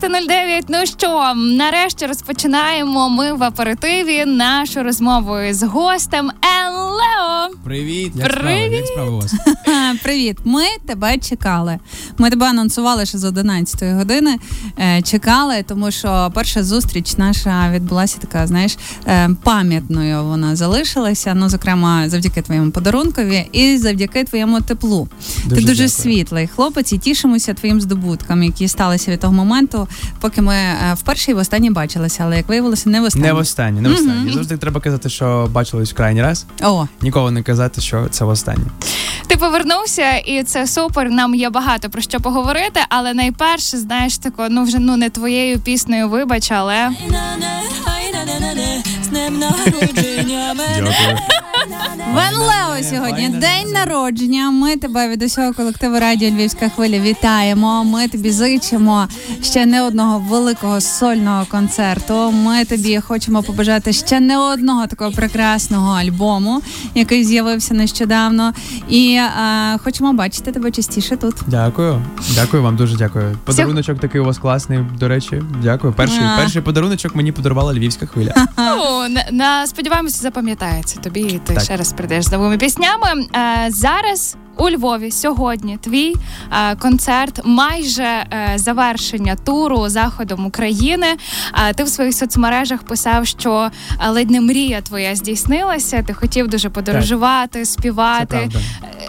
13.09. Ну що, нарешті розпочинаємо ми в аперитиві нашу розмову з гостем Енлео. Привіт, як справи? Привіт. Як справи у вас? Привіт, ми тебе чекали. Ми тебе анонсували ще з 11 години. Е, чекали, тому що перша зустріч наша відбулася така, знаєш, е, пам'ятною вона залишилася. Ну, зокрема, завдяки твоєму подарункові і завдяки твоєму теплу. Ти дуже дякую. світлий хлопець і тішимося твоїм здобуткам, які сталися від того моменту, поки ми е, вперше і востаннє бачилися, але як виявилося, не востаннє. Не востаннє, не востаннє. Мгм. Завжди треба казати, що бачились в крайній раз. О, Ніколи не казати, що це останнє. Ти повернувся, і це супер. Нам є багато про що поговорити. Але найперше, знаєш, тако, ну вже ну не твоєю піснею, вибач, але Дякую. Вен Лео сьогодні день народження. Ми тебе від усього колективу Радіо Львівська хвиля вітаємо. Ми тобі зичимо ще не одного великого сольного концерту. Ми тобі хочемо побажати ще не одного такого прекрасного альбому, який з'явився нещодавно. І е, хочемо бачити тебе частіше тут. Дякую. Дякую вам, дуже дякую. Подаруночок такий у вас класний, до речі. Дякую. Перший, А. перший подаруночок мені подарувала львівська хвиля. ну на, на сподіваємося, запам'ятається тобі. Ти Так. ще раз прийдеш з новими піснями. Е, зараз. У Львові сьогодні твій е, концерт, майже е, завершення туру заходом України. Е, ти в своїх соцмережах писав, що ледь не мрія твоя здійснилася. Ти хотів дуже подорожувати, Це співати.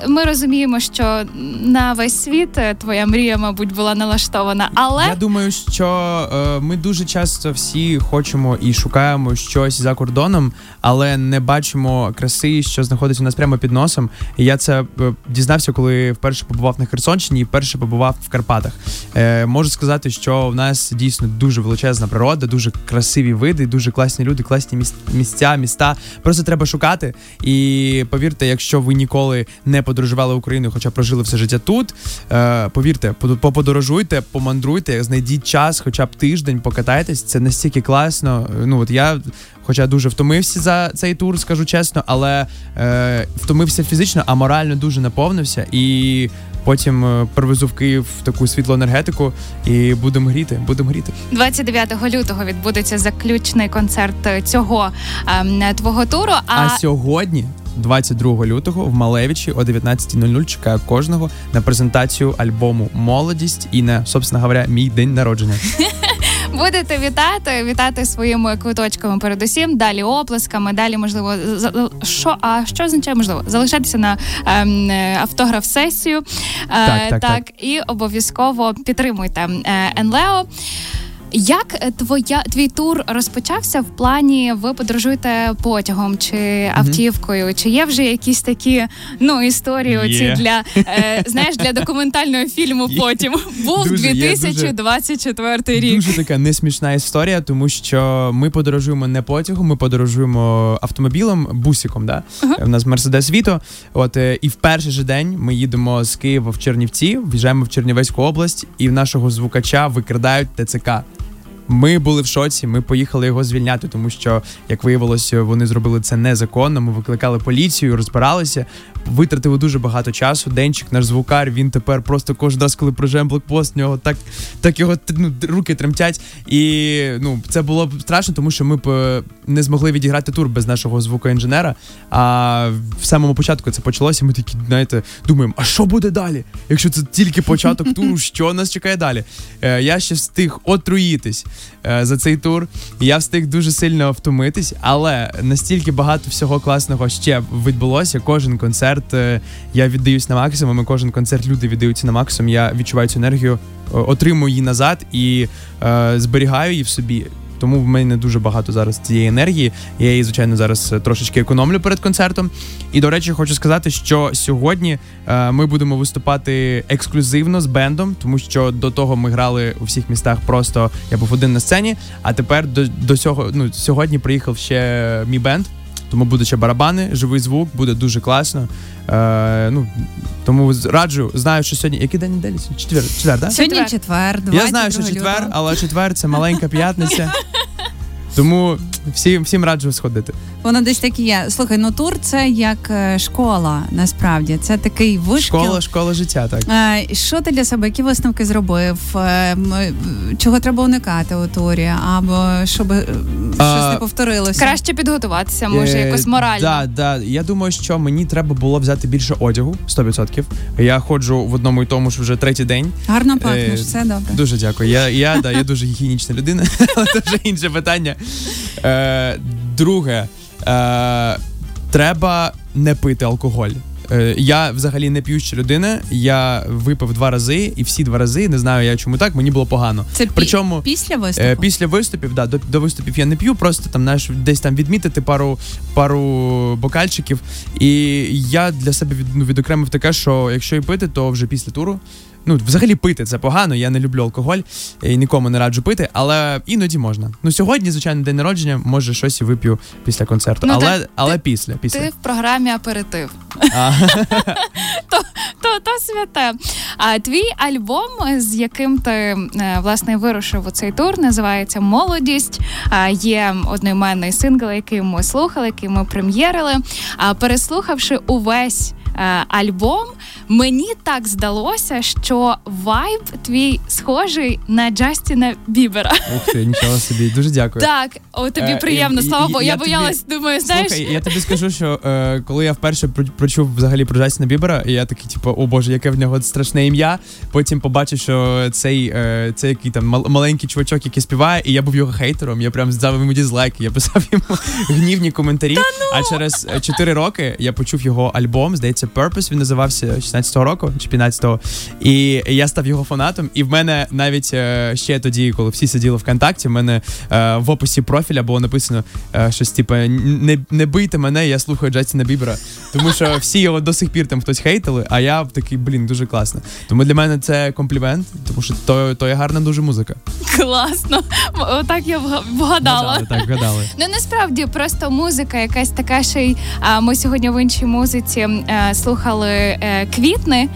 Ми розуміємо, що на весь світ твоя мрія, мабуть, була налаштована. Але Я думаю, що ми дуже часто всі хочемо і шукаємо щось за кордоном, але не бачимо краси, що знаходиться у нас прямо під носом. І я це е, дізнався, коли вперше побував на Херсонщині і вперше побував в Карпатах. Е, можу сказати, що в нас дійсно дуже величезна природа, дуже красиві види, дуже класні люди, класні міс- місця, міста. Просто треба шукати. І повірте, якщо ви ніколи не подорожували Україною, хоча прожили все життя тут. Е, повірте, поподорожуйте, помандруйте, знайдіть час, хоча б тиждень, покатайтесь. Це настільки класно. Ну от я, хоча дуже втомився за цей тур, скажу чесно, але е, втомився фізично, а морально дуже наповнився. І потім е, привезу в Київ таку світлу енергетику і будемо гріти. Будемо гріти. 29 лютого відбудеться заключний концерт е, цього ем, твого туру. А, А сьогодні, 22 лютого, в Малевичі о 19.00 чекаю кожного на презентацію альбому Молодість і на, собственно говоря, мій день народження. будете вітати, вітати своїми квиточками передусім, далі оплесками, далі можливо що. А що означає можливо залишатися на ем, е, автограф сесію. Е, Так, так, і обов'язково підтримуйте е, Енлео. Як е, твоя твій тур розпочався в плані ви подорожуєте потягом чи автівкою? Чи є вже якісь такі ну історії оці для е, знаєш для документального фільму? Потім був Дуже, є, дуже. 2024 рік. Дуже така несмішна історія, тому що ми подорожуємо не потягом, ми подорожуємо автомобілем, бусиком. Да? У нас Мерседес Віто. От е, і в перший же день ми їдемо з Києва в Чернівці, в'їжджаємо в Чернівецьку область, і в нашого звукача викрадають ТЦК. Ми були в шоці. Ми поїхали його звільняти, тому що, як виявилося, вони зробили це незаконно. Ми викликали поліцію, розбиралися. Витратили дуже багато часу. Денчик, наш звукар, він тепер просто кожен раз, коли проїжджаємо блокпост, нього так, так його ну, руки тремтять. І ну це було страшно, тому що ми б е, не змогли відіграти тур без нашого звукоінженера. А в самому початку це почалося. Ми такі, знаєте, думаємо, а що буде далі? Якщо це тільки початок туру, що нас чекає далі? Е, я ще встиг отруїтись за цей тур. Я встиг дуже сильно втомитись, але настільки багато всього класного ще відбулося. Кожен концерт е, я віддаюсь на максимум. і Кожен концерт люди віддаються на максимум. Я відчуваю цю енергію, е, отримую її назад і е, зберігаю її в собі. Тому в мене дуже багато зараз цієї енергії. Я її, звичайно, зараз е, трошечки економлю перед концертом. І до речі, хочу сказати, що сьогодні е, ми будемо виступати ексклюзивно з бендом, тому що до того ми грали у всіх містах. Просто я був один на сцені. А тепер до, до цього ну сьогодні приїхав ще мій бенд. Тому будуть ще барабани, живий звук, буде дуже класно. Е, ну тому раджу, знаю, що сьогодні. Який день неділі? Четвер, четвер, да? Сьогодні Четвер. четвер, 22 Я знаю, що четвер, лютого. але четвер це маленька п'ятниця. Тому Всім всім раджу сходити. Воно десь так і є. Слухай, ну тур це як е, школа, насправді. Це такий вишкіл. Школа, школа життя, так. Е, Що ти для себе, які висновки зробив? Е, Чого треба уникати у турі? Або щоб щось не повторилося? Краще підготуватися, може, Е, якось морально. Да, да. Я думаю, що мені треба було взяти більше одягу 100%. Я ходжу в одному і тому ж вже третій день. Гарно пахнеш, Е, все добре. Дуже дякую. Я, я, да, я дуже гігієнічна людина, але це вже інше питання. Е, друге, е, треба не пити алкоголь. Е, Я взагалі не п'юща людина. Я випив два рази, і всі два рази не знаю я чому так. Мені було погано. Це Причому після виступу? Е, після виступів, да, до, до виступів я не п'ю, просто там знаєш, десь там відмітити пару, пару бокальчиків. І я для себе від, ну, відокремив таке, що якщо і пити, то вже після туру. Ну, взагалі пити це погано, я не люблю алкоголь і нікому не раджу пити, але іноді можна. Ну сьогодні, звичайно, день народження, може щось і вип'ю після концерту. Ну, але ти- але після. після. Ти в програмі аперитив. А, То, то святе. А твій альбом, з яким ти е, власне вирушив у цей тур, називається Молодість. Є одноіменний сингл, який ми слухали, який ми прем'єрили. А переслухавши увесь. Е, Альбом мені так здалося, що вайб твій схожий на Джастіна Бібера. ух ти, нічого собі. Дуже дякую. Так, о тобі Е, приємно, слава Богу. я Я тобі- боялась, думаю, знаєш. Слухай, я тобі скажу, що е, коли я вперше про- прочув взагалі про Джастіна Бібера, і я такий, типу, о боже, яке в нього страшне ім'я. Потім побачив, що цей, е, цей який там мал- маленький чувачок, який співає, і я був його хейтером. Я прям ставив йому дизлайки, я писав йому гнівні коментарі. А через 4 роки я почув його альбом, здається, Purpose, він називався 16-го року чи 15-го. І я став його фанатом. І в мене навіть е, ще тоді, коли всі сиділи ВКонтакті, в мене е, в описі профіля було написано е, щось типу не, не бийте мене, я слухаю Джастіна Бібера. Тому що всі його до сих пір там хтось хейтили, а я такий, блін, дуже класно. Тому для мене це комплімент, тому що то, то є гарна дуже музика. Класно. Отак я вга- вгадала. Гадали, так, гадали. Ну насправді просто музика, якась така ще й. А ми сьогодні в іншій музиці слухали е, квітни,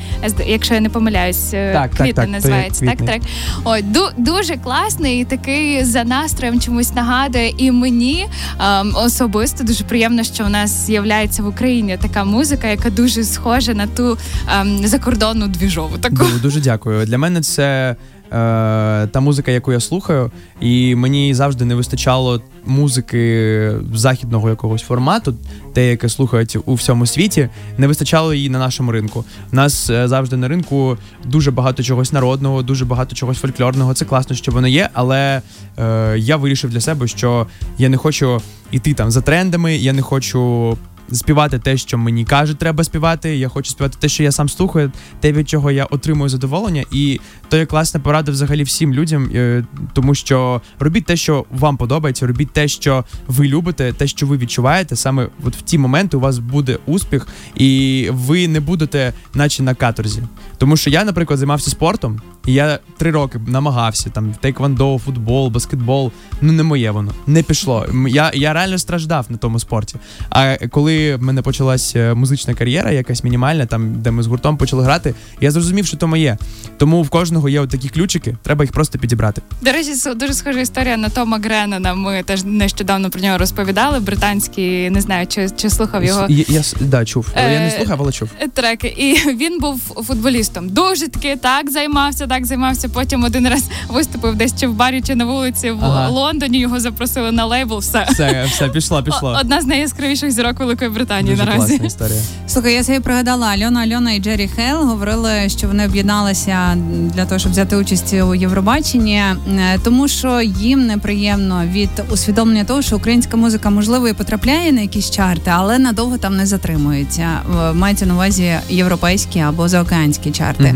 якщо я не помиляюсь, е, Так, так, квітни так, є називається. Так, так. Ой, ду- дуже класний і такий за настроєм чомусь нагадує. І мені ем, особисто дуже приємно, що у нас з'являється в Україні така музика, яка дуже схожа на ту ем, закордонну двіжову. Таку Дуже, дуже дякую. Для мене це та музика, яку я слухаю, і мені завжди не вистачало музики західного якогось формату, те, яке слухають у всьому світі, не вистачало її на нашому ринку. У нас е, завжди на ринку дуже багато чогось народного, дуже багато чогось фольклорного. Це класно, що воно є, але е, я вирішив для себе, що я не хочу іти там за трендами, я не хочу співати те, що мені кажуть, треба співати. Я хочу співати те, що я сам слухаю, те, від чого я отримую задоволення. І то є класна порада взагалі всім людям, е, тому що робіть те, що вам подобається, робіть те, що ви любите, те, що ви відчуваєте. Саме от в ті моменти у вас буде успіх, і ви не будете, наче на каторзі. Тому що я, наприклад, займався спортом, і я три роки намагався там тейквондо, футбол, баскетбол. Ну не моє воно не пішло. Я, я реально страждав на тому спорті. А коли в мене почалась е, музична кар'єра, якась мінімальна, там де ми з гуртом почали грати, я зрозумів, що то моє. Тому в кожного є такі ключики, треба їх просто підібрати. До речі, дуже схожа історія на Тома Греннена. Ми теж нещодавно про нього розповідали. Британський, не знаю, чи, чи слухав його Я, я, да, чув. я не Е, слухав, але чув. треки. І він був футболістом. Дуже таки так займався, так займався. Потім один раз виступив десь чи в барі, чи на вулиці в Ага. Лондоні. Його запросили на лейбл. Все. Все, все, пішло, пішло. Одна з найяскравіших зірок Великої Британії Дуже наразі. класна історія. Слухай, я собі пригадала Альона Альона і Джері Хейл говорили, що вони об'єдналися для того, щоб взяти участь у Євробаченні, е, тому що їм неприємно від усвідомлення того, що українська музика можливо і потрапляє на якісь чарти, але надовго там не затримується. Е, Мається на увазі європейські або заокеанські чарти.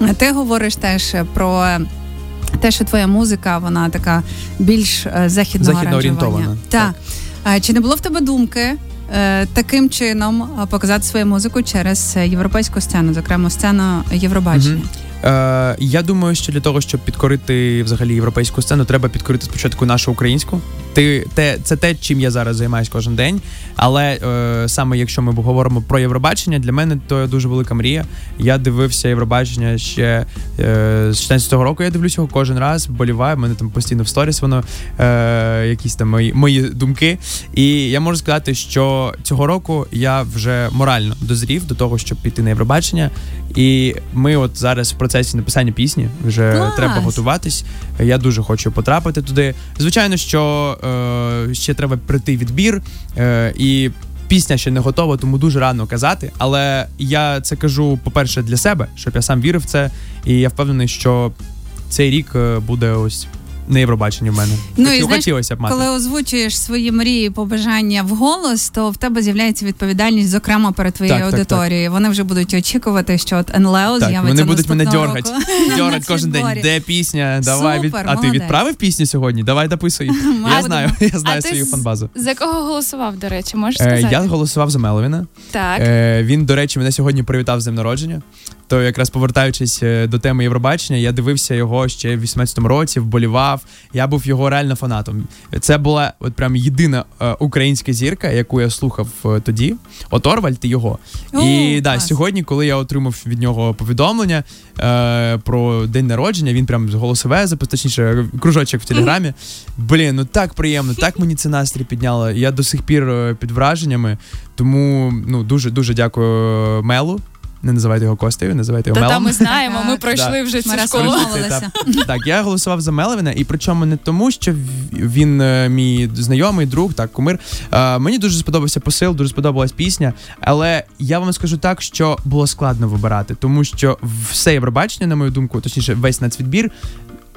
Мгм. Ти говориш теж про. Те, що твоя музика, вона така більш Західно орієнтована, Так. А Чи не було в тебе думки таким чином е, показати свою музику через е, європейську сцену, зокрема сцену Євробачення? Е, я думаю, що для того, щоб підкорити взагалі європейську сцену, треба підкорити спочатку нашу українську. Ти те, це те, чим я зараз займаюся кожен день. Але е, саме якщо ми говоримо про Євробачення, для мене то дуже велика мрія. Я дивився Євробачення ще е, з 16-го року. Я дивлюся його кожен раз, вболіваю. мене там постійно в сторіс воно е, якісь там мої мої думки. І я можу сказати, що цього року я вже морально дозрів до того, щоб піти на Євробачення. І ми, от зараз в процесі написання пісні, вже Клас! треба готуватись. Я дуже хочу потрапити туди. Звичайно, що ще треба прийти відбір, е, і пісня ще не готова, тому дуже рано казати. Але я це кажу, по-перше, для себе, щоб я сам вірив в це, і я впевнений, що цей рік е, буде ось на Євробаченні в мене. Ну, і знаєш, хотілося б мати. Коли озвучуєш свої мрії, побажання в голос, то в тебе з'являється відповідальність, зокрема перед твоєю Так, так, аудиторією. Вони вже будуть очікувати, що от Так, з'явиться вони будуть мене наступного дьоргати. кожен день. Де пісня? Давай від... А ти відправив пісню сьогодні? Давай дописуй. Я знаю, я знаю свою фанбазу. За кого голосував, до речі, можеш Е, сказати? я голосував за Меловіна. Так. Е, він, до речі, мене сьогодні привітав з днем народження. То якраз повертаючись е, до теми Євробачення, я дивився його ще в 18-му році, вболівав. Я був його реально фанатом. Це була от прям єдина е, українська зірка, яку я слухав е, тоді. От Орвальд і його. О, і да, сьогодні, коли я отримав від нього повідомлення е, про день народження, він прям голосове запис, точніше, кружочок в телеграмі. Блін, ну так приємно, так мені це настрій підняло. Я до сих пір е, під враженнями. Тому ну дуже дуже дякую Мелу. Не називайте його Костею, називайте його Та Мелом. Та ми знаємо, ми пройшли вже цю школу. Так, я голосував за Мелевина, і причому не тому, що в- він е, мій знайомий, друг, так, кумир. Е, мені дуже сподобався посил, дуже сподобалась пісня. Але я вам скажу так, що було складно вибирати, тому що все Євробачення, на мою думку, точніше, весь нацвідбір.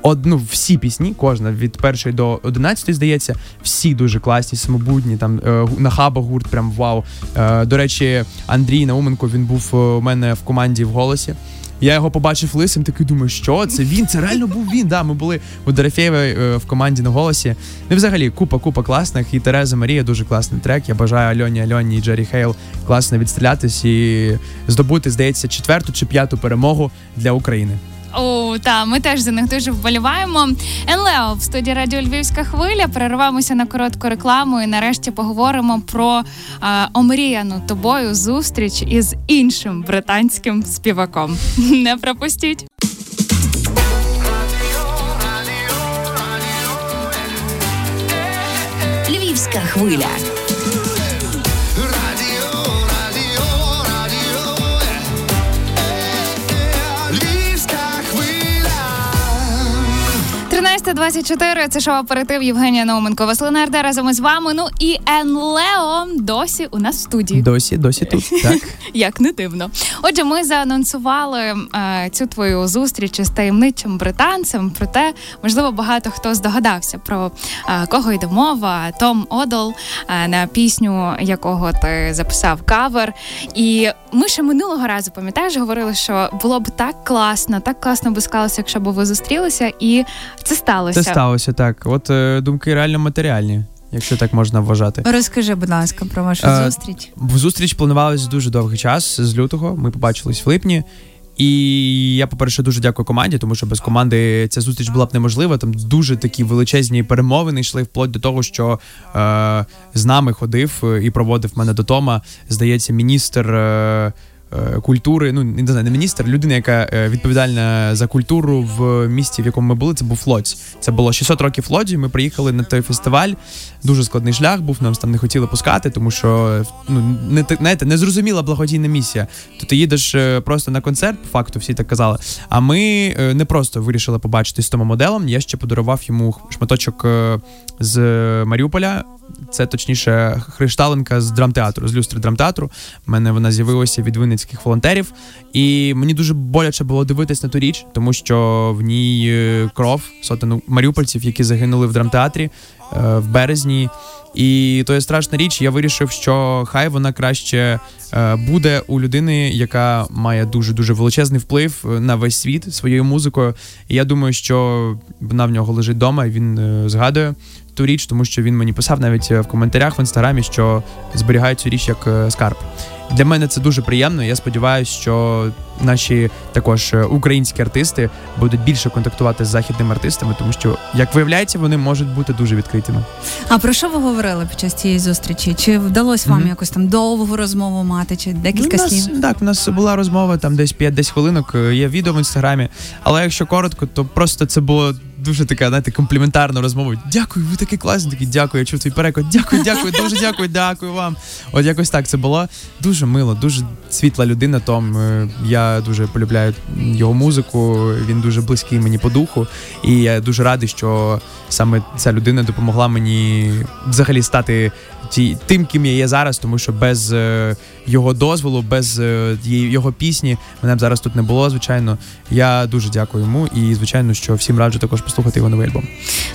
Одну всі пісні, кожна від першої до одинадцятої, здається, всі дуже класні, самобутні. Там е, гу- Нахаба гурт, прям вау. Е, до речі, Андрій Науменко він був е, у мене в команді в голосі. Я його побачив лисим, такий думаю, що це він? Це реально був він. Да, ми були у Дорофєєва в команді на голосі. Ну, взагалі, купа, купа класних. І Тереза Марія дуже класний трек. Я бажаю Альоні Альоні і Джері Хейл класно відстрілятись і здобути, здається, четверту чи п'яту перемогу для України. О, та ми теж за них дуже вболіваємо. Енлео в студії Радіо Львівська хвиля. Перервемося на коротку рекламу і нарешті поговоримо про е, омріяну тобою зустріч із іншим британським співаком. Не пропустіть. Львівська хвиля. 13.24, це шоу аперитив Євгенія Науменко. Василина Ерда разом із вами. Ну і Енлео досі у нас в студії. Досі, досі тут. Так Як не дивно. Отже, ми заанонсували е, цю твою зустріч із таємничим британцем. Проте, можливо, багато хто здогадався про е, кого йде мова. Том Одол, е, на пісню якого ти записав кавер. І ми ще минулого разу, пам'ятаєш, говорили, що було б так класно, так класно би склалося, якщо б ви зустрілися, і це сталося. це сталося так. От е, думки реально матеріальні, якщо так можна вважати. Розкажи, будь ласка, про вашу Е, зустріч. В зустріч планувалась дуже довгий час з лютого. Ми побачились в липні. І я, по-перше, дуже дякую команді, тому що без команди ця зустріч була б неможлива. Там дуже такі величезні перемовини йшли вплоть до того, що е, з нами ходив е, і проводив мене до Тома. Здається, міністр. Е, Культури, ну не знаю, не міністр, людина, яка е, відповідальна за культуру в місті, в якому ми були, це був Лодзь. Це було 600 років в Лоді. Ми приїхали на той фестиваль. Дуже складний шлях був. Нам там не хотіли пускати, тому що ну не те- знаєте, незрозуміла благодійна місія. То ти їдеш е, просто на концерт, по факту всі так казали. А ми е, не просто вирішили побачитись з тому моделем. Я ще подарував йому шматочок е, з Маріуполя. Це точніше хришталенка з драмтеатру, з люстри драмтеатру. У мене вона з'явилася від винницьких волонтерів. І мені дуже боляче було дивитись на ту річ, тому що в ній е, кров сотень маріупольців, які загинули в драмтеатрі е, в березні. І то є страшна річ. Я вирішив, що хай вона краще е, буде у людини, яка має дуже дуже величезний вплив на весь світ своєю музикою. І я думаю, що вона в нього лежить вдома, і він згадує ту річ, тому що він мені писав навіть в коментарях в інстаграмі, що зберігає цю річ як скарб. Для мене це дуже приємно. Я сподіваюся, що наші також е, українські артисти будуть більше контактувати з західними артистами, тому що, як виявляється, вони можуть бути дуже відкритими. А про що ви говорили під час цієї зустрічі? Чи вдалося вам Мгм. якусь там довгу розмову мати, чи декілька Ну, нас, слів? Так, у нас була розмова там десь 5-10 хвилинок. е, Є відео в інстаграмі. Але якщо коротко, то просто це було дуже така, знаєте, компліментарна розмова. Дякую, ви такі класні. Такий, дякую. Я чув твій переклад. Дякую, дякую, дуже дякую, дякую вам. От якось так це було. Дуже мило, дуже світла людина. Том Е, я дуже полюбляю його музику. Він дуже близький мені по духу. І я дуже радий, що саме ця людина допомогла мені взагалі стати ті, тим, ким я є зараз, тому що без е, його дозволу, без е, його пісні мене б зараз тут не було. Звичайно, я дуже дякую йому. І звичайно, що всім раджу також послухати його новий альбом.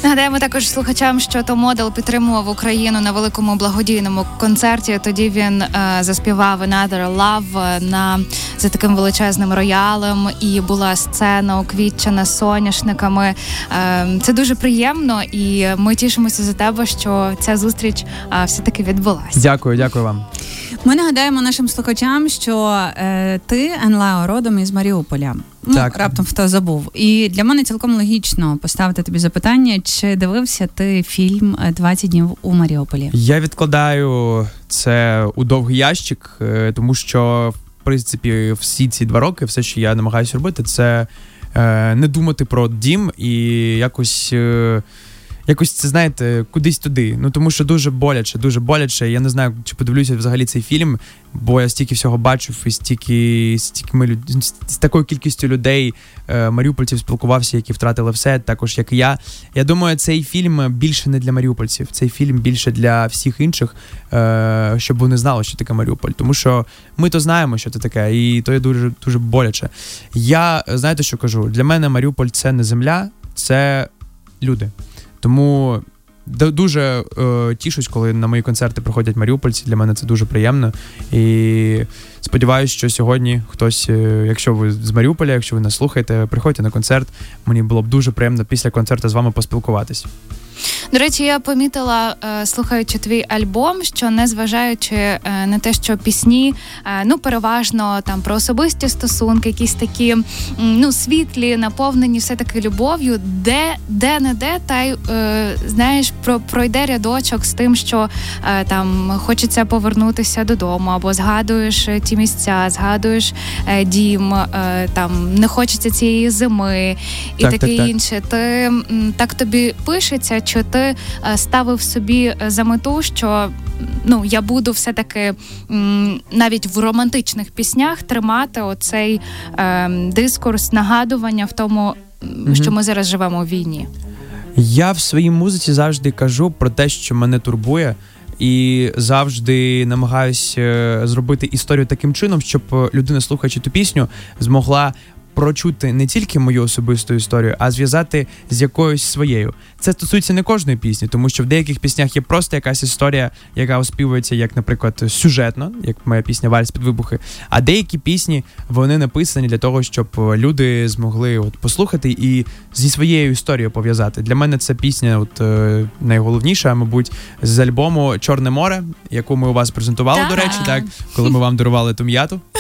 Нагадаємо також слухачам, що то модел підтримував Україну на великому благодійному концерті. Тоді він е, заспівав Another Love на за таким величезним роялем, і була сцена уквітчена соняшниками. Е, це дуже приємно, і ми тішимося за тебе, що ця зустріч е, все таки відбулася. Дякую, дякую вам. Ми нагадаємо нашим слухачам, що е, ти Енлео родом із Маріуполя. Ну, Так. раптом хто забув. І для мене цілком логічно поставити тобі запитання, чи дивився ти фільм е, «20 днів у Маріуполі? Я відкладаю це у довгий ящик, е, тому що в принципі всі ці два роки, все, що я намагаюся робити, це е, не думати про дім і якось. е, Якось це знаєте, кудись туди. Ну тому що дуже боляче, дуже боляче. Я не знаю, чи подивлюся взагалі цей фільм, бо я стільки всього бачив, і стільки, стільки ми з, такою кількістю людей, е, маріупольців спілкувався, які втратили все, також як і я. Я думаю, цей фільм більше не для маріупольців. Цей фільм більше для всіх інших, е, щоб вони знали, що таке Маріуполь. Тому що ми то знаємо, що це таке, і то є дуже дуже боляче. Я знаєте, що кажу? Для мене Маріуполь це не земля, це люди. Тому дуже е, тішусь, коли на мої концерти приходять маріупольці. Для мене це дуже приємно. І сподіваюся, що сьогодні хтось, е, якщо ви з Маріуполя, якщо ви нас слухаєте, приходьте на концерт. Мені було б дуже приємно після концерту з вами поспілкуватись. До речі, я помітила, е, слухаючи твій альбом, що незважаючи е, на те, що пісні е, ну переважно там про особисті стосунки, якісь такі ну світлі, наповнені все таки любов'ю, де де не де, та й знаєш, про пройде рядочок з тим, що там хочеться повернутися додому, або згадуєш ті місця, згадуєш дім, там не хочеться цієї зими і Так, таке так, так. інше. Ти так тобі пишеться, чи ти е, ставив собі е, за мету, що ну я буду все таки навіть в романтичних піснях тримати оцей е, дискурс нагадування в тому, Мгм. що ми зараз живемо у війні. Я в своїй музиці завжди кажу про те, що мене турбує, і завжди намагаюся е, зробити історію таким чином, щоб людина, слухаючи ту пісню, змогла. Прочути не тільки мою особисту історію, а зв'язати з якоюсь своєю. Це стосується не кожної пісні, тому що в деяких піснях є просто якась історія, яка оспівується, як, наприклад, сюжетно, як моя пісня Вальс під вибухи. А деякі пісні вони написані для того, щоб люди змогли от послухати і зі своєю історією пов'язати. Для мене це пісня, от е, найголовніша, мабуть, з альбому Чорне море, яку ми у вас презентували, до речі, так коли ми вам дарували ту м'яту.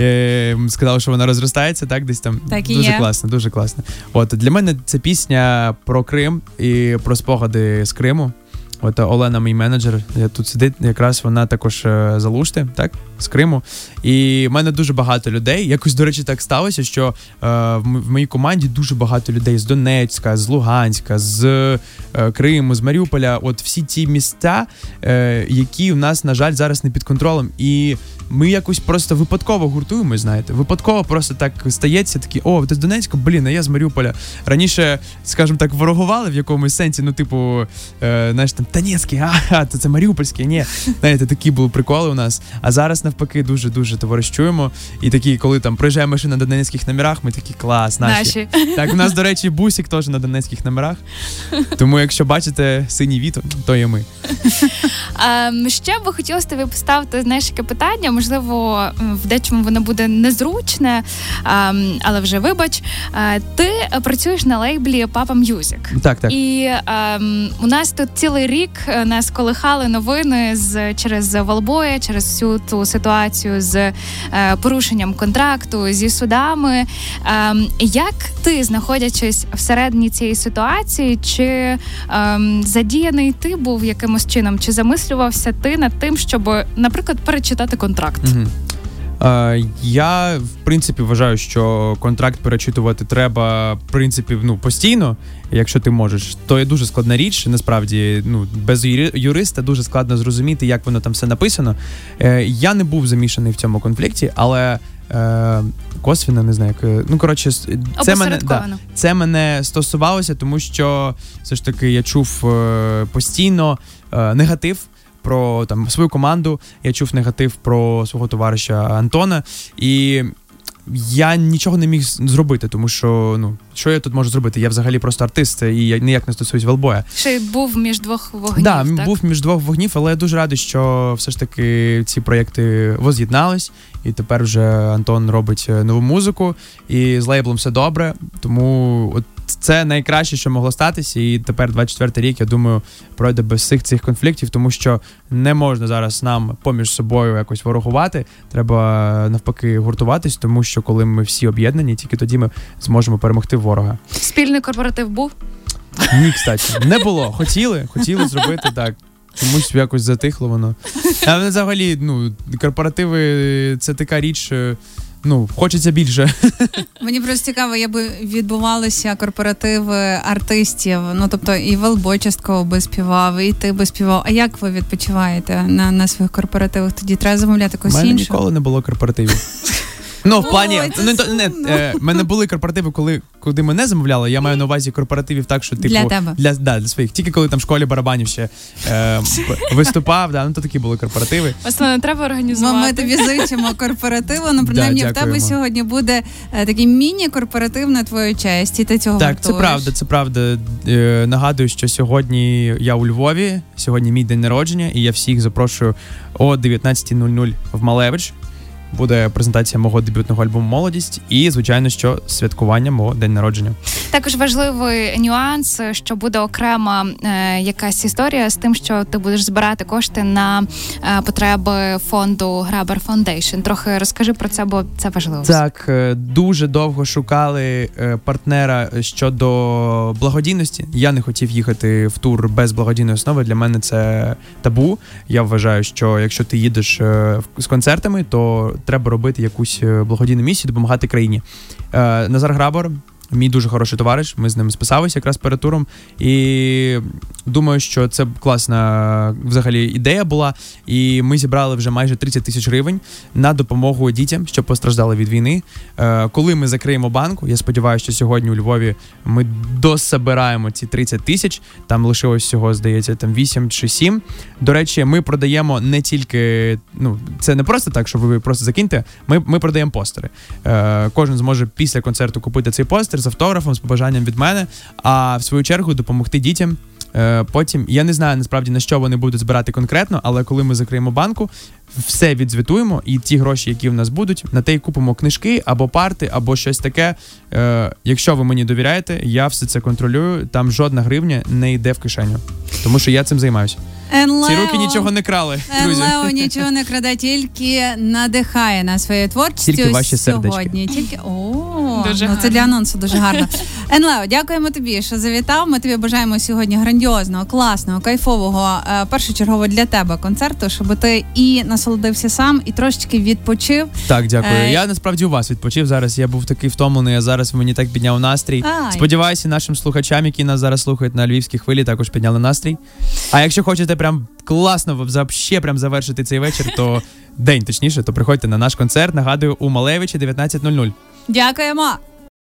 Е, сказали, що вона розростається, так десь там Так і дуже є. класно, дуже класно. От для мене це пісня про Крим і про спогади з Криму. От Олена, мій менеджер, я тут сидить, якраз вона також е, з так, з Криму. І в мене дуже багато людей. Якось, до речі, так сталося, що е, в, в моїй команді дуже багато людей з Донецька, з Луганська, з е, Криму, з Маріуполя. От всі ті міста, е, які у нас, на жаль, зараз не під контролем. І ми якось просто випадково гуртуємо, знаєте. Випадково просто так стається, такі, о, ти з Донецька, блін, а я з Маріуполя. Раніше, скажімо так, ворогували в якомусь сенсі, ну, типу, е, знаєш, там Донецький, ага, то це Маріупольський, ні. Знаєте, такі були приколи у нас. А зараз навпаки дуже-дуже товаришуємо. І такі, коли там проїжджає машина на донецьких номерах, ми такі клас, наші. Наші. Так, у нас, до речі, бусик теж на донецьких номерах. Тому, якщо бачите синій віто, то є ми. Ем, ще би хотілося тобі поставити знаєш, яке питання. Можливо, в дечому воно буде незручне, ем, але вже вибач. Е, Ти працюєш на лейблі Papa Music. Так, так. І ем, у нас тут цілий рік рік е, нас колихали новини з через Волбоя, через всю ту ситуацію з е, порушенням контракту зі судами. Ем, як ти, знаходячись всередині цієї ситуації, чи ем, задіяний ти був якимось чином, чи замислювався ти над тим, щоб, наприклад, перечитати контракт? Мгм. Е, я в принципі вважаю, що контракт перечитувати треба в принципі ну постійно, якщо ти можеш. То є дуже складна річ. Насправді, ну без юриста дуже складно зрозуміти, як воно там все написано. Е, я не був замішаний в цьому конфлікті, але. Е, косвіно, не знаю, як. Ну, коротше, це мене, да, це мене стосувалося, тому що все ж таки я чув постійно негатив про там свою команду. Я чув негатив про свого товариша Антона, і я нічого не міг зробити, тому що ну що я тут можу зробити? Я взагалі просто артист, і я ніяк не стосуюсь велбоя. Ще й був між двох вогнів. Да, так? був між двох вогнів, але я дуже радий, що все ж таки ці проєкти воз'єднались, і тепер вже Антон робить е, нову музику, і з лейблом все добре. Тому от це найкраще, що могло статися. І тепер 24 рік, я думаю, пройде без всіх цих конфліктів, тому що не можна зараз нам поміж собою якось ворогувати. Треба навпаки гуртуватись, тому що коли ми всі об'єднані, тільки тоді ми зможемо перемогти ворога. Спільний корпоратив був. Ні, кстати, не було. Хотіли, хотіли зробити так. Чомусь якось затихло воно. Але взагалі, ну, корпоративи це така річ. Ну, хочеться більше. Мені просто цікаво, якби відбувалися корпоративи артистів. Ну тобто і Велбой частково би співав, і ти би співав. А як ви відпочиваєте на, на своїх корпоративах? Тоді треба замовляти У мене іншого? ніколи не було корпоративів. Ну, в плані, Ой, це ну, то- не, сумно. е, мене були корпоративи, коли куди мене замовляли. Я маю на увазі корпоративів так, що типу Для тебе. для, да, для своїх. Тільки коли там в школі барабанів ще е, виступав, да, ну то такі були корпоративи. Власне, не треба організувати. ми тобі зичимо корпоративу. Ну, принаймні, Да, в тебе дякуємо. сьогодні буде е, такий міні-корпоратив на твою честь, і ти цього Так, це вартуєш. правда, це правда. Е, нагадую, що сьогодні я у Львові, сьогодні мій день народження, і я всіх запрошую о 19.00 в Малевич. Буде презентація мого дебютного альбому Молодість і, звичайно, що святкування мого день народження. Також важливий нюанс, що буде окрема е, якась історія з тим, що ти будеш збирати кошти на е, потреби фонду Грабер Foundation. Трохи розкажи про це, бо це важливо. Так, е, дуже довго шукали е, партнера щодо благодійності. Я не хотів їхати в тур без благодійної основи. Для мене це табу. Я вважаю, що якщо ти їдеш е, з концертами, то треба робити якусь е, благодійну місію, допомагати країні. Е, Назар Грабор. Мій дуже хороший товариш. Ми з ним списалися якраз перед туром. І думаю, що це класна взагалі ідея була. І ми зібрали вже майже 30 тисяч гривень на допомогу дітям, що постраждали від війни. Е, коли ми закриємо банку, я сподіваюся, що сьогодні у Львові ми дособираємо ці 30 тисяч. Там лишилось всього, здається, там 8 чи 7. До речі, ми продаємо не тільки, ну це не просто так, що ви просто закиньте. Ми, ми продаємо постери. Е, кожен зможе після концерту купити цей постер з автографом, з побажанням від мене, а в свою чергу допомогти дітям. Е, Потім я не знаю насправді на що вони будуть збирати конкретно, але коли ми закриємо банку, все відзвітуємо, і ті гроші, які в нас будуть, на те й купимо книжки або парти, або щось таке. Е, якщо ви мені довіряєте, я все це контролюю. Там жодна гривня не йде в кишеню, тому що я цим займаюся. Енлео. Ці руки нічого не крали, друзі. Нічого не краде, тільки надихає на своєю творчістю Тільки ваші сердечки. сьогодні. Тільки о, Дуже ну, це для анонсу дуже гарно. Енлео, дякуємо тобі, що завітав. Ми тобі бажаємо сьогодні грандіозного, класного, кайфового, е, першочергово для тебе концерту, щоб ти і насолодився сам, і трошечки відпочив. Так, дякую. Е, Я насправді у вас відпочив зараз. Я був такий втомлений. а зараз мені так підняв настрій. Ай. Сподіваюся, нашим слухачам, які нас зараз слухають на львівській хвилі, також підняли настрій. А якщо хочете прям класно взагалі прям завершити цей вечір, то день точніше, то приходьте на наш концерт. Нагадую, у Малевичі 19.00. Дякуємо.